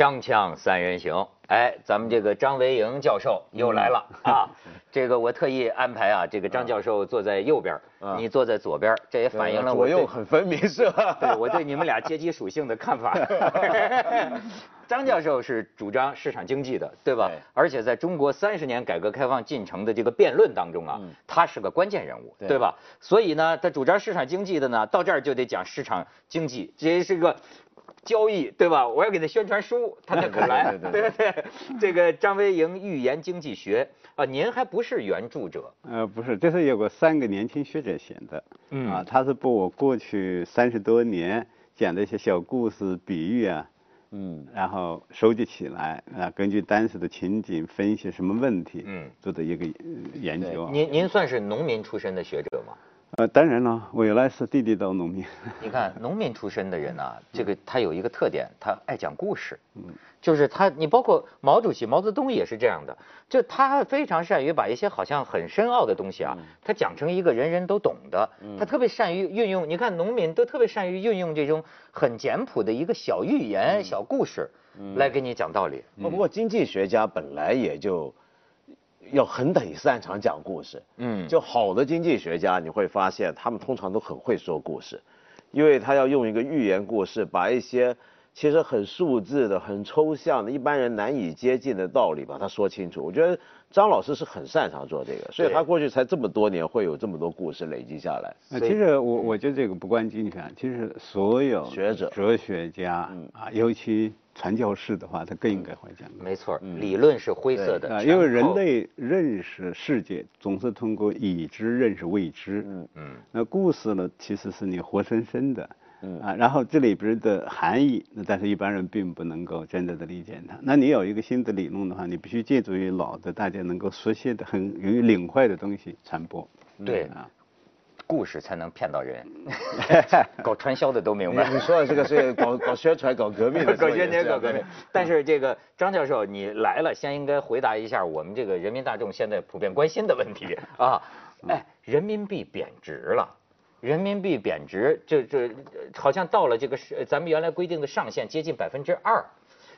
锵锵三人行，哎，咱们这个张维迎教授又来了 啊！这个我特意安排啊，这个张教授坐在右边，你坐在左边，这也反映了我左右很分明是吧？对我对你们俩阶级属性的看法。张教授是主张市场经济的，对吧？而且在中国三十年改革开放进程的这个辩论当中啊，他是个关键人物，对吧？所以呢，他主张市场经济的呢，到这儿就得讲市场经济，这是个。交易对吧？我要给他宣传书，他才肯来。对对 对，这个张维迎预言经济学啊，您还不是原著者？呃，不是，这是有个三个年轻学者写的。嗯啊，他是把我过去三十多年讲的一些小故事、比喻啊，嗯，然后收集起来啊，根据当时的情景分析什么问题，嗯，做的一个研究。您您算是农民出身的学者吗？呃，当然了，我原来是地地道农民。你看，农民出身的人呢，这个他有一个特点，他爱讲故事。嗯，就是他，你包括毛主席、毛泽东也是这样的，就他非常善于把一些好像很深奥的东西啊，他讲成一个人人都懂的。他特别善于运用，你看农民都特别善于运用这种很简朴的一个小寓言、小故事来给你讲道理。不过经济学家本来也就。要很得擅长讲故事，嗯，就好的经济学家，你会发现他们通常都很会说故事，因为他要用一个寓言故事，把一些其实很数字的、很抽象的、一般人难以接近的道理把它说清楚。我觉得张老师是很擅长做这个，所以他过去才这么多年会有这么多故事累积下来。那其实我我觉得这个不关经济学，其实所有学者、哲学家啊，尤其。传教士的话，他更应该会讲。没错，理论是灰色的。啊，因为人类认识世界总是通过已知认识未知。嗯嗯。那故事呢，其实是你活生生的。嗯。啊，然后这里边的含义，那但是一般人并不能够真正的理解它。那你有一个新的理论的话，你必须借助于老的大家能够熟悉的、很容易领会的东西传播。对啊。故事才能骗到人，搞传销的都明白。你说的这个是搞搞宣传、搞革命的，搞宣传、搞革命。但是这个张教授，你来了，先应该回答一下我们这个人民大众现在普遍关心的问题啊。哎，人民币贬值了，人民币贬值，这这好像到了这个是咱们原来规定的上限，接近百分之二。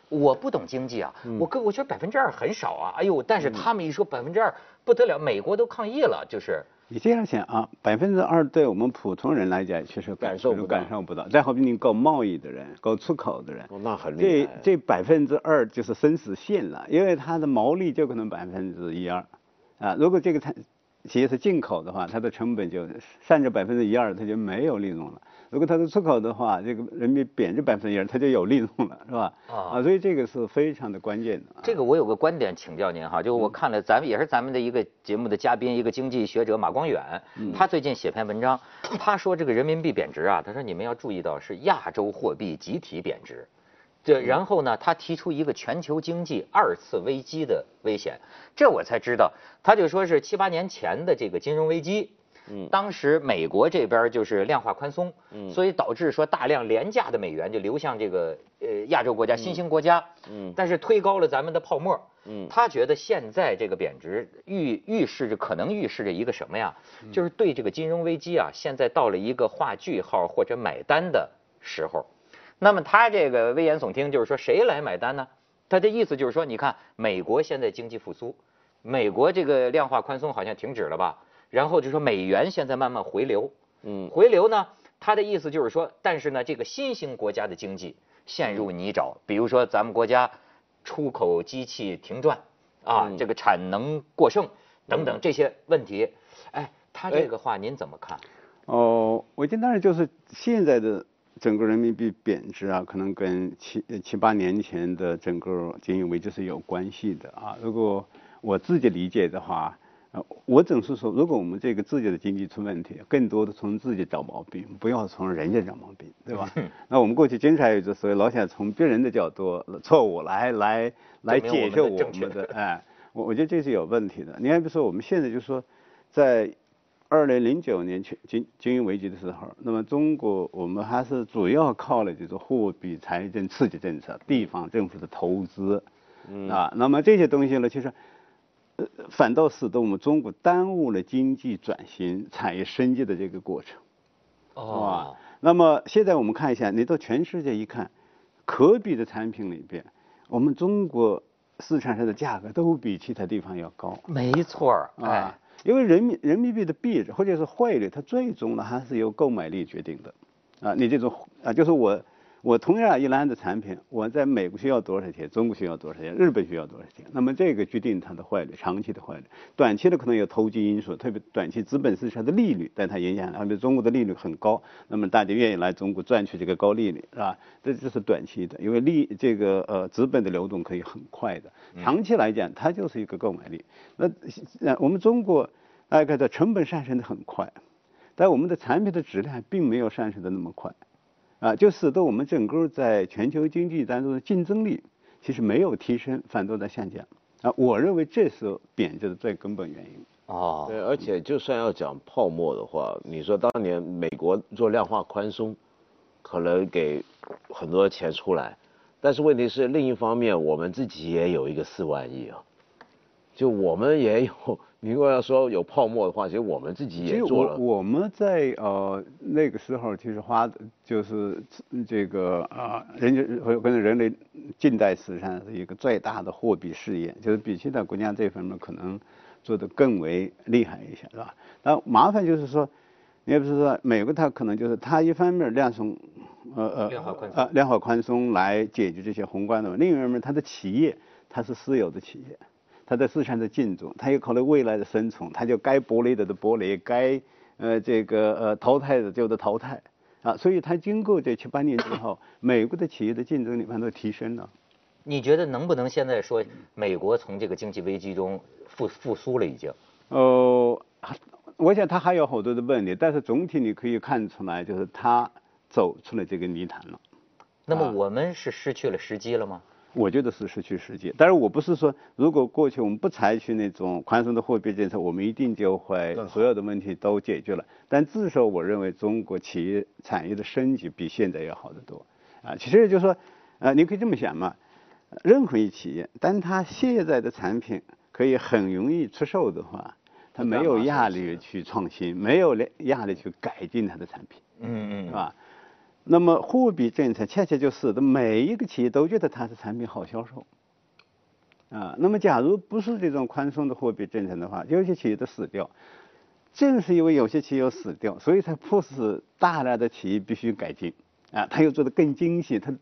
我不懂经济啊，我跟我觉得百分之二很少啊。哎呦，但是他们一说百分之二不得了，美国都抗议了，就是。你这样想啊，百分之二对我们普通人来讲，确实感受感受不到。再好比你搞贸易的人，搞出口的人，那很厉害。这这百分之二就是生死线了，因为它的毛利就可能百分之一二，啊，如果这个它企业是进口的话，它的成本就上着百分之一二，它就没有利润了。如果它是出口的话，这个人民币贬值百分之一二，它就有利润了，是吧？啊，所以这个是非常的关键的。这个我有个观点请教您哈，就我看了咱们也是咱们的一个节目的嘉宾，一个经济学者马光远，他最近写篇文章，他说这个人民币贬值啊，他说你们要注意到是亚洲货币集体贬值，这然后呢，他提出一个全球经济二次危机的危险，这我才知道，他就说是七八年前的这个金融危机。嗯，当时美国这边就是量化宽松，嗯，所以导致说大量廉价的美元就流向这个呃亚洲国家、新兴国家，嗯，但是推高了咱们的泡沫，嗯，他觉得现在这个贬值预预示着可能预示着一个什么呀？就是对这个金融危机啊，现在到了一个画句号或者买单的时候。那么他这个危言耸听，就是说谁来买单呢？他的意思就是说，你看美国现在经济复苏，美国这个量化宽松好像停止了吧？然后就说美元现在慢慢回流，嗯，回流呢，他的意思就是说，但是呢，这个新兴国家的经济陷入泥沼，比如说咱们国家出口机器停转，啊，这个产能过剩等等这些问题，哎，他这个话您怎么看？哦，我觉得当然就是现在的整个人民币贬值啊，可能跟七七八年前的整个经济危机是有关系的啊。如果我自己理解的话。呃，我总是说，如果我们这个自己的经济出问题，更多的从自己找毛病，不要从人家找毛病，对吧？那我们过去经常有这所谓老想从别人的角度错误来来来解释我们的，哎，我我觉得这是有问题的。你看，比如说我们现在就说，在二零零九年全经经济危机的时候，那么中国我们还是主要靠了就是货币财政刺激政策、地方政府的投资，啊，那么这些东西呢，其实。反倒使得我们中国耽误了经济转型、产业升级的这个过程。哦。那么现在我们看一下，你到全世界一看，可比的产品里边，我们中国市场上的价格都比其他地方要高。没错儿，哎，因为人民人民币的币值或者是汇率，它最终呢还是由购买力决定的。啊，你这种啊，就是我。我同样一篮子产品，我在美国需要多少钱，中国需要多少钱，日本需要多少钱？那么这个决定它的坏率，长期的坏率，短期的可能有投机因素，特别短期资本市场的利率但它影响，比如中国的利率很高，那么大家愿意来中国赚取这个高利率，是吧？这这是短期的，因为利这个呃资本的流动可以很快的，长期来讲它就是一个购买力。那那我们中国大概的成本上升的很快，但我们的产品的质量并没有上升的那么快。啊，就使得我们整个在全球经济当中的竞争力其实没有提升，反倒在下降。啊，我认为这是贬值的最根本原因。哦，对，而且就算要讲泡沫的话，你说当年美国做量化宽松，可能给很多钱出来，但是问题是另一方面，我们自己也有一个四万亿啊，就我们也有。你如果要说有泡沫的话，其实我们自己也做了。我们在呃那个时候，其实花就是这个啊，人家跟人类近代史上是一个最大的货币试验，就是比其他国家这方面可能做的更为厉害一些，是吧？那麻烦就是说，你也不是说美国它可能就是它一方面量松，呃呃量化宽松，量化宽松来解决这些宏观的问题，另一方面它的企业它是私有的企业。他在市场的竞争，他有考虑未来的生存，他就该剥离的的剥离，该呃这个呃淘汰的就得淘汰啊，所以他经过这七八年之后，美国的企业的竞争力反倒提升了。你觉得能不能现在说美国从这个经济危机中复复苏了已经？呃，我想他还有好多的问题，但是总体你可以看出来，就是他走出了这个泥潭了。那么我们是失去了时机了吗？我觉得是失去时机，但是我不是说，如果过去我们不采取那种宽松的货币政策，我们一定就会所有的问题都解决了。但至少我认为中国企业产业的升级比现在要好得多。啊，其实就是说，呃，你可以这么想嘛，任何一企业，当它现在的产品可以很容易出售的话，它没有压力去创新，没有压力去改进它的产品，嗯嗯，是吧？那么货币政策恰恰就使得每一个企业都觉得它的产品好销售，啊，那么假如不是这种宽松的货币政策的话，有些企业都死掉。正是因为有些企业死掉，所以才迫使大量的企业必须改进，啊，它又做的更精细，它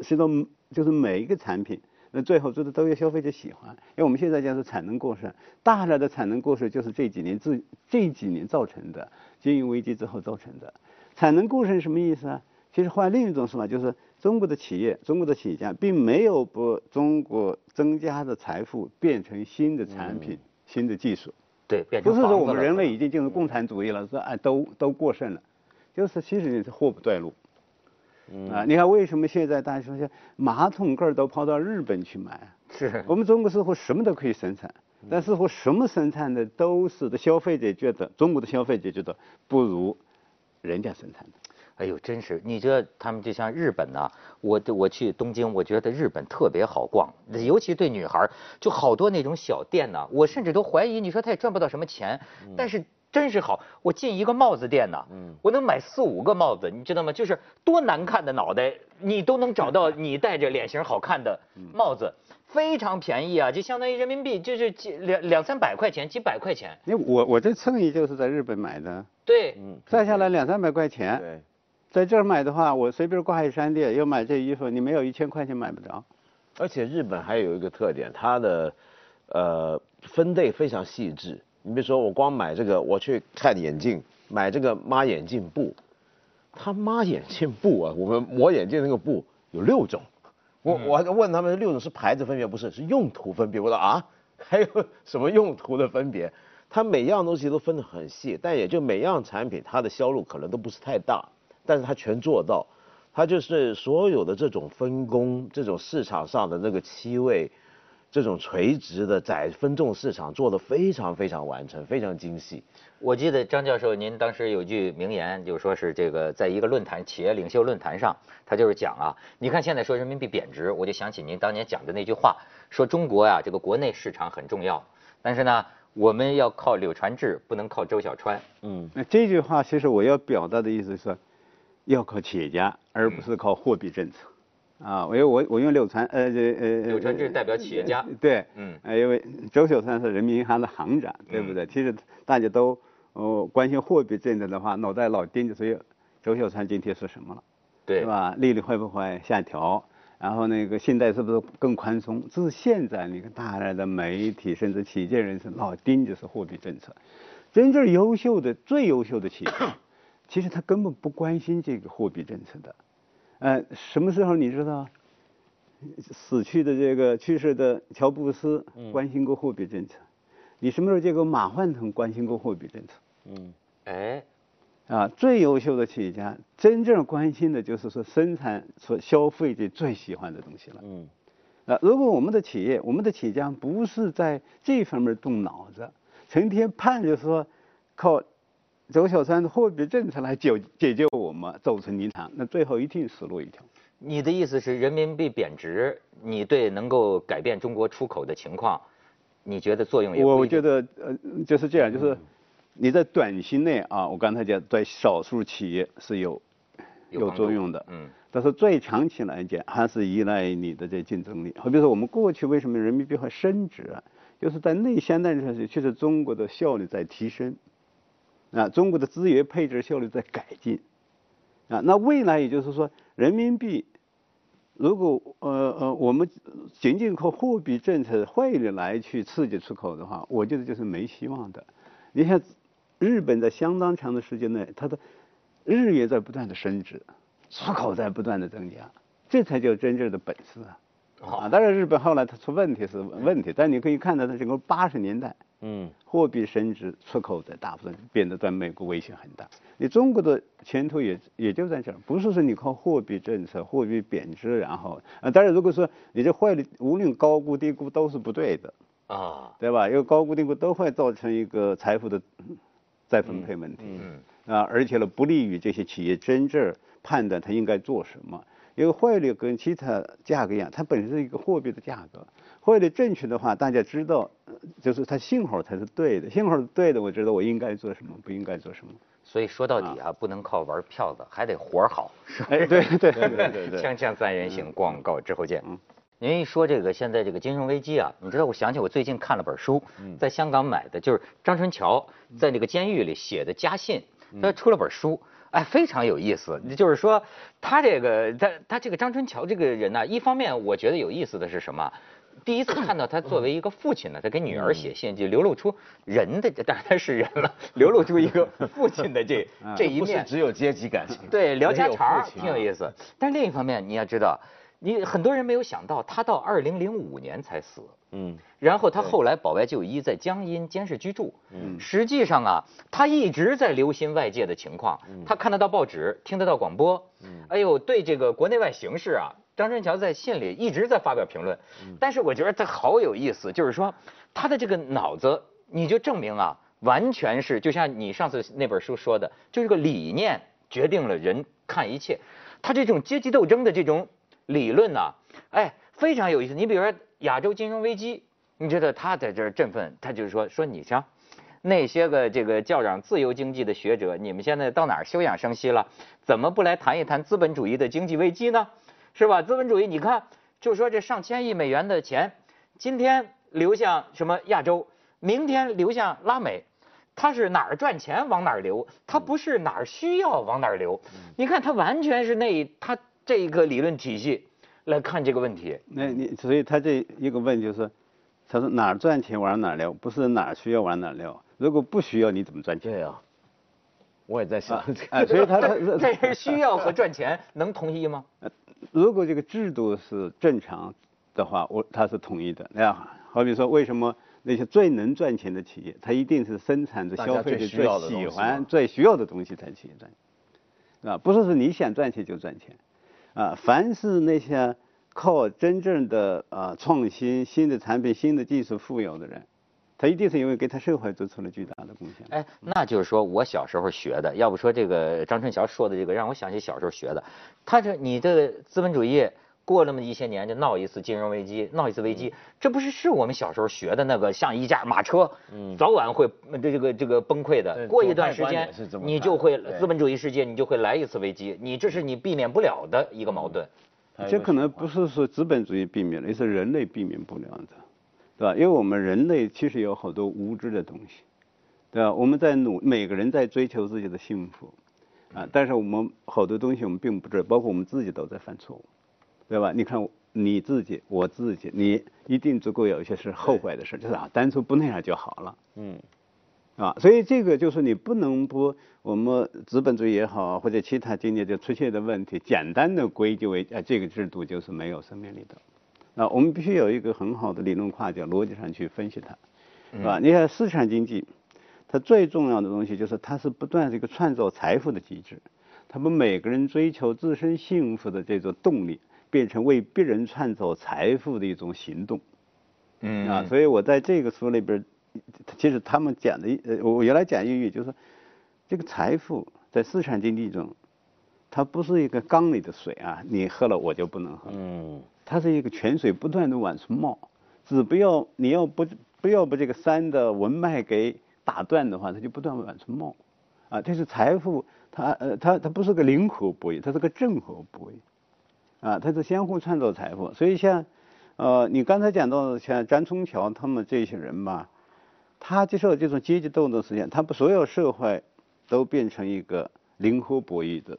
使得就是每一个产品，那最后做的都有消费者喜欢。因为我们现在讲是产能过剩，大量的产能过剩就是这几年自这几年造成的，经营危机之后造成的。产能过剩什么意思啊？其实换另一种说法，就是中国的企业、中国的企业家并没有把中国增加的财富变成新的产品、新的技术。对，不是说我们人类已经进入共产主义了，说哎都都过剩了，就是其实是货不对路。啊，你看为什么现在大家说，马桶盖都跑到日本去买？是我们中国似乎什么都可以生产，但似乎什么生产的都是的消费者觉得，中国的消费者觉得不如人家生产的。哎呦，真是！你觉得他们就像日本呐，我我去东京，我觉得日本特别好逛，尤其对女孩，就好多那种小店呐。我甚至都怀疑，你说他也赚不到什么钱，但是真是好。我进一个帽子店呐，我能买四五个帽子，你知道吗？就是多难看的脑袋，你都能找到你戴着脸型好看的帽子，非常便宜啊，就相当于人民币就是几两两三百块钱，几百块钱。因为我我这衬衣就是在日本买的，对，算下来两三百块钱。对。在这儿买的话，我随便挂一商店要买这衣服，你没有一千块钱买不着。而且日本还有一个特点，它的呃分类非常细致。你比如说，我光买这个，我去看眼镜，买这个抹眼镜布，他抹眼镜布啊，我们磨眼镜那个布有六种。我我还问他们六种是牌子分别，不是是用途分别。我说啊，还有什么用途的分别？它每样东西都分得很细，但也就每样产品它的销路可能都不是太大。但是他全做到，他就是所有的这种分工，这种市场上的那个七位，这种垂直的窄分众市场做的非常非常完成，非常精细。我记得张教授您当时有句名言，就说是这个在一个论坛企业领袖论坛上，他就是讲啊，你看现在说人民币贬值，我就想起您当年讲的那句话，说中国呀这个国内市场很重要，但是呢 我们要靠柳传志，不能靠周小川。嗯，那这句话其实我要表达的意思是。要靠企业家，而不是靠货币政策。啊，我我我用柳传呃这呃柳传志代表企业家，对，嗯，因为周小川是人民银行的行长，对不对？其实大家都哦关心货币政策的话，脑袋老盯着，所以周小川今天是什么了？对，是吧？利率会不会下调？然后那个信贷是不是更宽松？这是现在你看大量的媒体甚至企业人士老盯着是货币政策，真正优秀的最优秀的企业，其实他根本不关心这个货币政策的。呃，什么时候你知道？死去的这个去世的乔布斯关心过货币政策，你什么时候见过马化腾关心过货币政策？嗯，哎，啊，最优秀的企业家真正关心的就是说生产所消费者最喜欢的东西了。嗯，啊，如果我们的企业、我们的企业家不是在这方面动脑子，成天盼着说靠。周小川的货币政策来解解救我们走出泥潭，那最后一定死路一条。你的意思是人民币贬值，你对能够改变中国出口的情况，你觉得作用也？我我觉得呃就是这样，就是你在短期内啊，我刚才讲对少数企业是有有作用的，嗯，但是最长期来讲还是依赖你的这竞争力。好比说我们过去为什么人民币会升值啊？就是在内相对来说，确实中国的效率在提升。啊，中国的资源配置效率在改进，啊，那未来也就是说，人民币如果呃呃我们仅仅靠货币政策汇率来去刺激出口的话，我觉得就是没希望的。你看，日本在相当长的时间内，它的日元在不断的升值，出口在不断的增加，这才叫真正的本事啊！啊，当然日本后来它出问题是问题，但你可以看到它整个八十年代。嗯，货币升值，出口的大部分变得对美国威胁很大。你中国的前途也也就在这儿，不是说你靠货币政策、货币贬值，然后啊，当然如果说你这汇率无论高估低估都是不对的啊，对吧？因为高估低估都会造成一个财富的再分配问题，嗯啊，而且呢不利于这些企业真正判断它应该做什么。因为汇率跟其他价格一样，它本身是一个货币的价格。汇率正确的话，大家知道，就是它信号才是对的。信号是对的，我知道我应该做什么，不应该做什么。所以说到底啊，不能靠玩票子，还得活好。哎，对对对对对。锵锵三人行，广告之后见。嗯。您一说这个现在这个金融危机啊，你知道，我想起我最近看了本书，在香港买的，就是张春桥在那个监狱里写的家信，他出了本书。哎，非常有意思。就是说，他这个他他这个张春桥这个人呢，一方面我觉得有意思的是什么？第一次看到他作为一个父亲呢，他给女儿写信，就流露出人的，当然他是人了，流露出一个父亲的这 这一面。只有阶级感情。对，聊家常挺有意思。但另一方面，你要知道。你很多人没有想到，他到二零零五年才死，嗯，然后他后来保外就医，在江阴监视居住，嗯，实际上啊，他一直在留心外界的情况，嗯。他看得到报纸，听得到广播，嗯，哎呦，对这个国内外形势啊，张春桥在信里一直在发表评论，嗯。但是我觉得他好有意思，就是说他的这个脑子，你就证明啊，完全是就像你上次那本书说的，就是个理念决定了人看一切，他这种阶级斗争的这种。理论呢，哎，非常有意思。你比如说亚洲金融危机，你觉得他在这儿振奋，他就是说说你像那些个这个叫嚷自由经济的学者，你们现在到哪儿休养生息了？怎么不来谈一谈资本主义的经济危机呢？是吧？资本主义，你看，就说这上千亿美元的钱，今天流向什么亚洲，明天流向拉美，它是哪儿赚钱往哪儿流，它不是哪儿需要往哪儿流。你看，它完全是那它。这一个理论体系来看这个问题，那你所以他这一个问就是，他说哪儿赚钱往哪儿流，不是哪儿需要往哪儿流。如果不需要你怎么赚钱？对啊，我也在想，所以他 他这是需要和赚钱能统一吗？如果这个制度是正常的话，我他是统一的。那样，好比说为什么那些最能赚钱的企业，它一定是生产着消费者最喜欢、最需要的东西才企业赚钱，啊，不是说你想赚钱就赚钱。啊，凡是那些靠真正的啊创新、新的产品、新的技术富有的人，他一定是因为给他社会做出了巨大的贡献。哎，那就是说我小时候学的，要不说这个张春桥说的这个，让我想起小时候学的。他这你这资本主义过那么一些年就闹一次金融危机，闹一次危机，这不是是我们小时候学的那个像一架马车，嗯，早晚会这这个这个崩溃的。过一段时间你就会资本主义世界你就会来一次危机，你这是你避免不了的一个矛盾。这可能不是说资本主义避免了，也是人类避免不了的，对吧？因为我们人类其实有好多无知的东西，对吧？我们在努，每个人在追求自己的幸福，啊，但是我们好多东西我们并不知道，包括我们自己都在犯错误，对吧？你看你自己，我自己，你一定足够有一些是后悔的事，就是啊，当初不那样就好了，嗯。啊，所以这个就是你不能不我们资本主义也好，或者其他经济就出现的问题，简单的归结为啊这个制度就是没有生命力的。啊，我们必须有一个很好的理论框架，逻辑上去分析它，是吧？你看市场经济，它最重要的东西就是它是不断这个创造财富的机制，它把每个人追求自身幸福的这种动力，变成为别人创造财富的一种行动。嗯啊，所以我在这个书里边。其实他们讲的，呃，我原来讲英语就是，这个财富在市场经济中，它不是一个缸里的水啊，你喝了我就不能喝。嗯。它是一个泉水不断的往出冒，只不要你要不不要把这个山的文脉给打断的话，它就不断往出冒。啊，这是财富，它呃它它不是个零和博弈，它是个正和博弈。啊，它是相互创造财富。所以像，呃，你刚才讲到像张春桥他们这些人吧。他接受这种阶级斗争实践，他把所有社会都变成一个零和博弈的。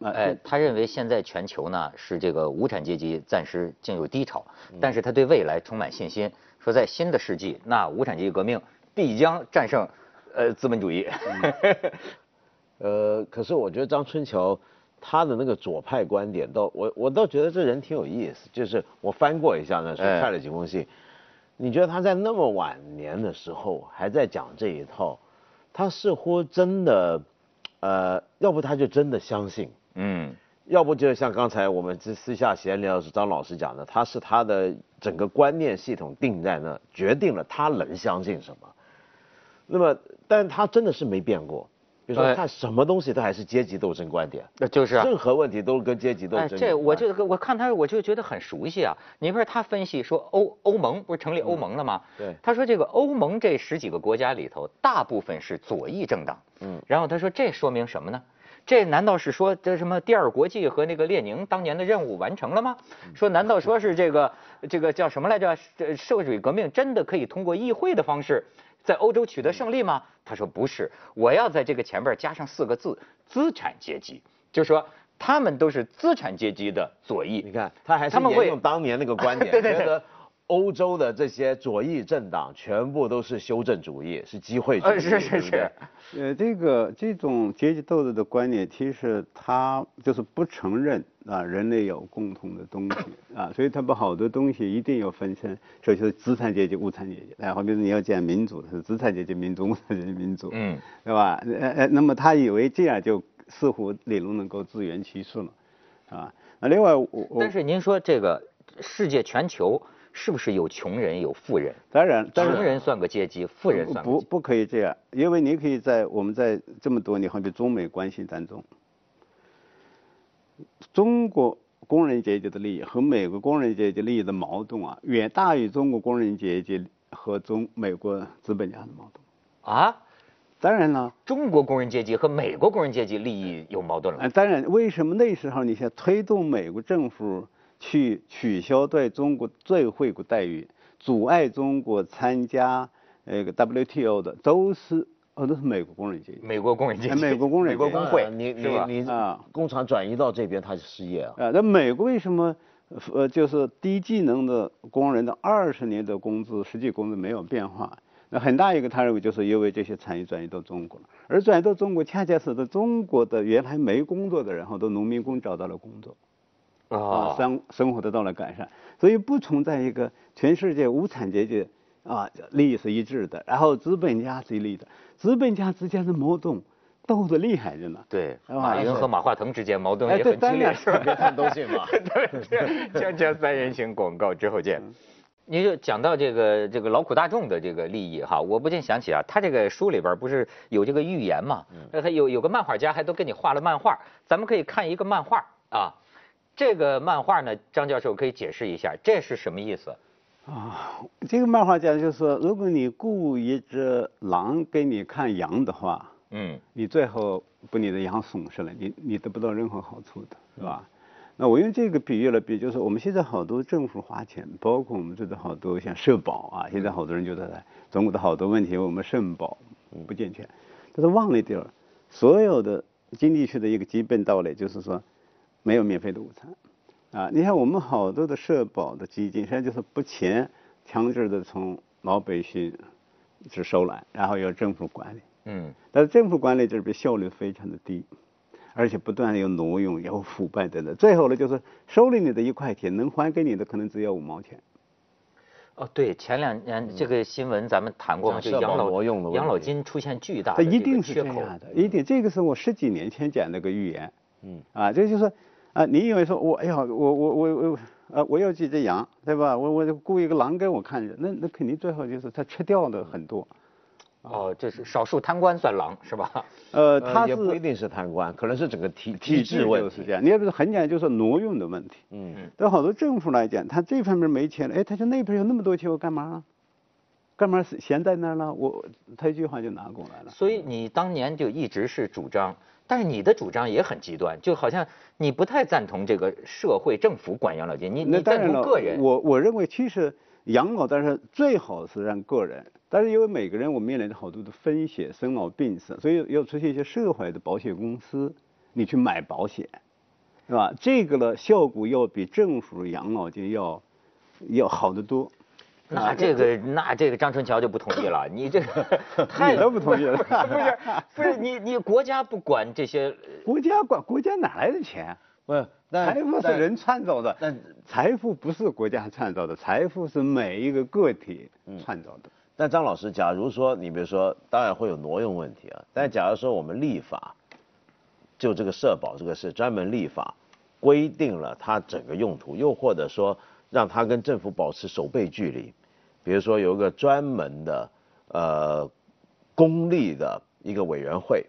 哎，他认为现在全球呢是这个无产阶级暂时进入低潮，但是他对未来充满信心，说在新的世纪，那无产阶级革命必将战胜呃资本主义。呃，可是我觉得张春桥他的那个左派观点，倒我我倒觉得这人挺有意思，就是我翻过一下呢，是看了几封信。你觉得他在那么晚年的时候还在讲这一套，他似乎真的，呃，要不他就真的相信，嗯，要不就像刚才我们私私下闲聊时张老师讲的，他是他的整个观念系统定在那，决定了他能相信什么。那么，但他真的是没变过。比如说，看什么东西都还是阶级斗争观点，那就是任何问题都是跟阶级斗争。这我就我看他，我就觉得很熟悉啊。你不是他分析说欧欧盟不是成立欧盟了吗？对。他说这个欧盟这十几个国家里头，大部分是左翼政党。嗯。然后他说这说明什么呢？这难道是说这什么第二国际和那个列宁当年的任务完成了吗？说难道说是这个这个叫什么来着？这社会主义革命真的可以通过议会的方式？在欧洲取得胜利吗？他说不是，我要在这个前边加上四个字：资产阶级，就是说他们都是资产阶级的左翼。你看，他还是沿用当年那个观点，觉得欧洲的这些左翼政党全部都是修正主义，是机会主义，是是是。呃，这个这种阶级斗争的观念，其实他就是不承认。啊，人类有共同的东西啊，所以他把好多东西一定要分成，首先是资产阶级、无产阶级。然后，比如你要讲民主，是资产阶级民主、无产阶级民主，嗯，对吧？呃呃，那么他以为这样就似乎理论能够自圆其说了，啊。那另外，我但是您说这个世界全球是不是有穷人有富人？当然，穷人算个阶级，富人算不不可以这样，因为你可以在我们在这么多年，好比中美关系当中。中国工人阶级的利益和美国工人阶级利益的矛盾啊，远大于中国工人阶级和中美国资本家的矛盾啊。当然了，中国工人阶级和美国工人阶级利益有矛盾了。当然，为什么那时候你想推动美国政府去取消对中国最惠国待遇，阻碍中国参加那个 WTO 的，都是。哦，都是美国工人阶级，美国工人阶级，美国工人，美国工会，你你你啊，工厂转移到这边，他就失业啊。啊，那美国为什么呃，就是低技能的工人的二十年的工资，实际工资没有变化？那很大一个他认为就是因为这些产业转移到中国了，而转移到中国，恰恰使得中国的原来没工作的人，好多农民工找到了工作，啊，生生活得到了改善，所以不存在一个全世界无产阶级。啊，利益是一致的，然后资本家是利的，资本家之间的矛盾斗得厉害着呢。对，马云和马化腾之间矛盾也很激烈，是吧？别看都信嘛。对，锵锵三人行广告之后见。你就讲到这个这个劳苦大众的这个利益哈，我不禁想起啊，他这个书里边不是有这个预言嘛？那他有有个漫画家还都给你画了漫画，咱们可以看一个漫画啊。这个漫画呢，张教授可以解释一下，这是什么意思？啊，这个漫画讲就是说，如果你雇一只狼给你看羊的话，嗯，你最后把你的羊损失了，你你得不到任何好处的，是吧？那我用这个比喻了比，就是我们现在好多政府花钱，包括我们这的好多像社保啊，现在好多人就在中国的好多问题，我们社保不健全，但是忘了一点儿，所有的经济学的一个基本道理就是说，没有免费的午餐，啊，你看我们好多的社保的基金，实际上就是不钱强制的从老百姓只收来，然后由政府管理，嗯，但是政府管理这边效率非常的低。而且不断的有挪用、有腐败等等，最后呢，就是收了你的一块钱，能还给你的可能只有五毛钱。哦，对，前两年这个新闻咱们谈过嘛，就养老养老金出现巨大的一定是这样的，一定。这个是我十几年前讲那个预言。嗯。啊，这就是啊，你以为说我哎呀，我我我我啊，我要几只羊，对吧？我我雇一个狼给我看着，那那肯定最后就是他吃掉的很多。哦，这是少数贪官算狼是吧？呃，他也不一定是贪官，可能是整个体体制问题。是这样你要不是很简单，就是挪用的问题。嗯。对好多政府来讲，他这方面没钱了，哎，他就那边有那么多钱，我干嘛？干嘛闲在那儿呢？我他一句话就拿过来了。所以你当年就一直是主张，但是你的主张也很极端，就好像你不太赞同这个社会政府管养老金，你你赞同个人。我我认为其实养老，但是最好是让个人。但是因为每个人我面临着好多的风险，生老病死，所以要出现一些社会的保险公司，你去买保险，是吧？这个呢效果要比政府养老金要要好得多。那这个那这个张春桥就不同意了，你这个 太不同意了。不是不是你你国家不管这些，国家管国家哪来的钱？不是，财富是人创造的，但财富不是国家创造的，财富是每一个个体创造的。但张老师，假如说你比如说，当然会有挪用问题啊。但假如说我们立法，就这个社保这个事专门立法，规定了它整个用途，又或者说让它跟政府保持守备距离，比如说有一个专门的呃公立的一个委员会，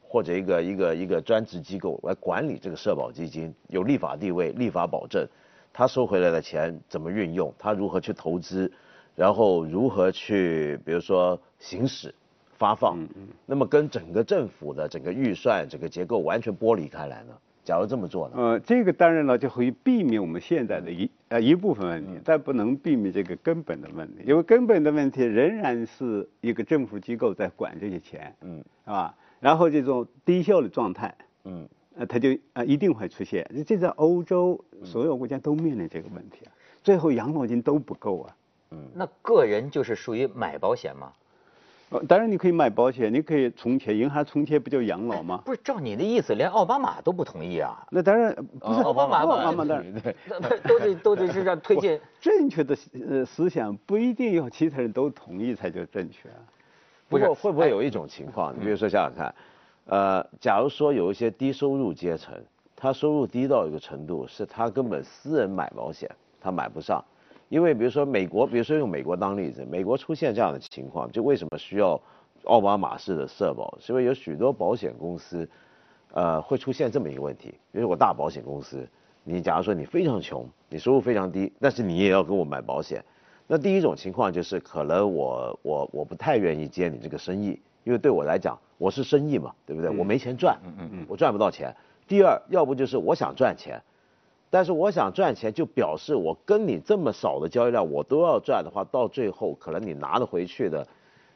或者一个一个一个专职机构来管理这个社保基金，有立法地位、立法保证，他收回来的钱怎么运用，他如何去投资。然后如何去，比如说行使、发放，那么跟整个政府的整个预算、整个结构完全剥离开来呢？假如这么做呢？呃，这个当然了，就可以避免我们现在的一呃一部分问题，但不能避免这个根本的问题，因为根本的问题仍然是一个政府机构在管这些钱，嗯，是吧？然后这种低效的状态，嗯，呃，它就呃一定会出现。这在欧洲所有国家都面临这个问题啊，最后养老金都不够啊。嗯那个人就是属于买保险吗？呃，当然你可以买保险，你可以存钱，银行存钱不就养老吗？不是，照你的意思，连奥巴马都不同意啊？那当然不是奥巴马，奥巴马当然都得都得是让推荐 正确的呃思想，不一定要其他人都同意才叫正确啊。不过会不会有一种情况？你比如说想想看，呃，假如说有一些低收入阶层，他收入低到一个程度，是他根本私人买保险他买不上。因为比如说美国，比如说用美国当例子，美国出现这样的情况，就为什么需要奥巴马式的社保？是因为有许多保险公司，呃，会出现这么一个问题。比如我大保险公司，你假如说你非常穷，你收入非常低，但是你也要给我买保险。那第一种情况就是可能我我我不太愿意接你这个生意，因为对我来讲我是生意嘛，对不对？我没钱赚，嗯嗯嗯，我赚不到钱。第二，要不就是我想赚钱。但是我想赚钱，就表示我跟你这么少的交易量，我都要赚的话，到最后可能你拿得回去的。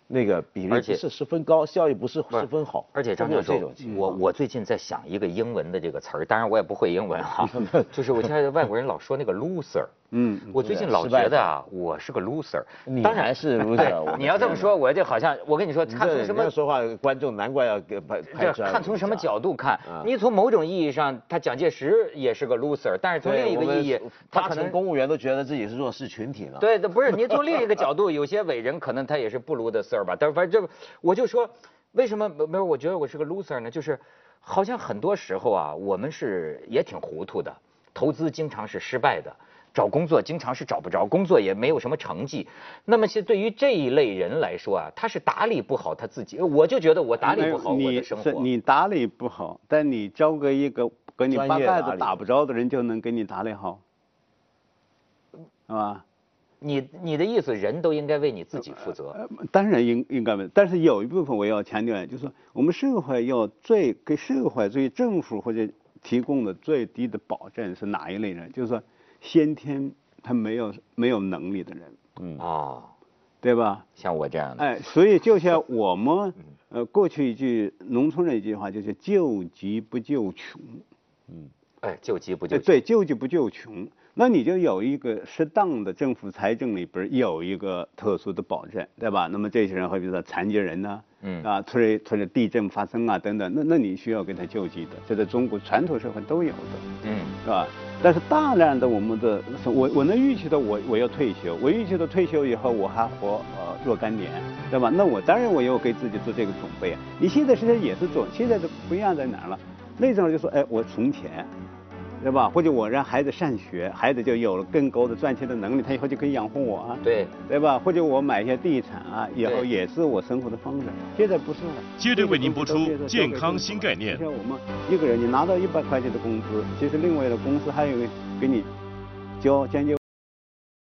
那个比例不是十分高，效益不是十分好。而且张教授，我我最近在想一个英文的这个词儿，当然我也不会英文哈。就是我现在外国人老说那个 loser，嗯，我最近老觉得啊，我是个 loser。你当然是 loser。你要这么说，我就好像我跟你说，看从什么说话，观众难怪要给拍拍看从什么角度看，你从某种意义上，他蒋介石也是个 loser，但是从另一个意义，他可能公务员都觉得自己是弱势群体了。对，不是你从另一个角度，有些伟人可能他也是不 loser。吧，但是反正这，我就说，为什么没有？我觉得我是个 loser 呢？就是好像很多时候啊，我们是也挺糊涂的，投资经常是失败的，找工作经常是找不着工作，也没有什么成绩。那么，是对于这一类人来说啊，他是打理不好他自己。我就觉得我打理不好我的生活。你打理不好，但你交给一个给你八竿子打不着的人，就能给你打理好，是吧？你你的意思，人都应该为你自己负责？当然应应该但是有一部分我要强调，就是说我们社会要最给社会、对政府或者提供的最低的保证是哪一类人？就是说先天他没有没有能力的人，嗯。啊，对吧？像我这样的，哎，所以就像我们 呃过去一句农村的一句话，就是救急不救穷，嗯，哎，救急不救对，救急不救穷。那你就有一个适当的政府财政里边有一个特殊的保证，对吧？那么这些人，会比如说残疾人呢，嗯啊，突然突然地震发生啊等等，那那你需要给他救济的，这在中国传统社会都有的，嗯，是吧？但是大量的我们的，我我能预期到我我要退休，我预期到退休以后我还活呃若干年，对吧？那我当然我要给自己做这个准备啊。你现在实际上也是做，现在的不一样在哪了？那种就说，哎，我存钱。对吧？或者我让孩子上学，孩子就有了更高的赚钱的能力，他以后就可以养活我啊。对，对吧？或者我买一些地产啊，以后也是我生活的方式。现在不是了。接着为您播出健康新概念。像我们一个人，你拿到一百块钱的工资，其实另外的公司还有给你交将近。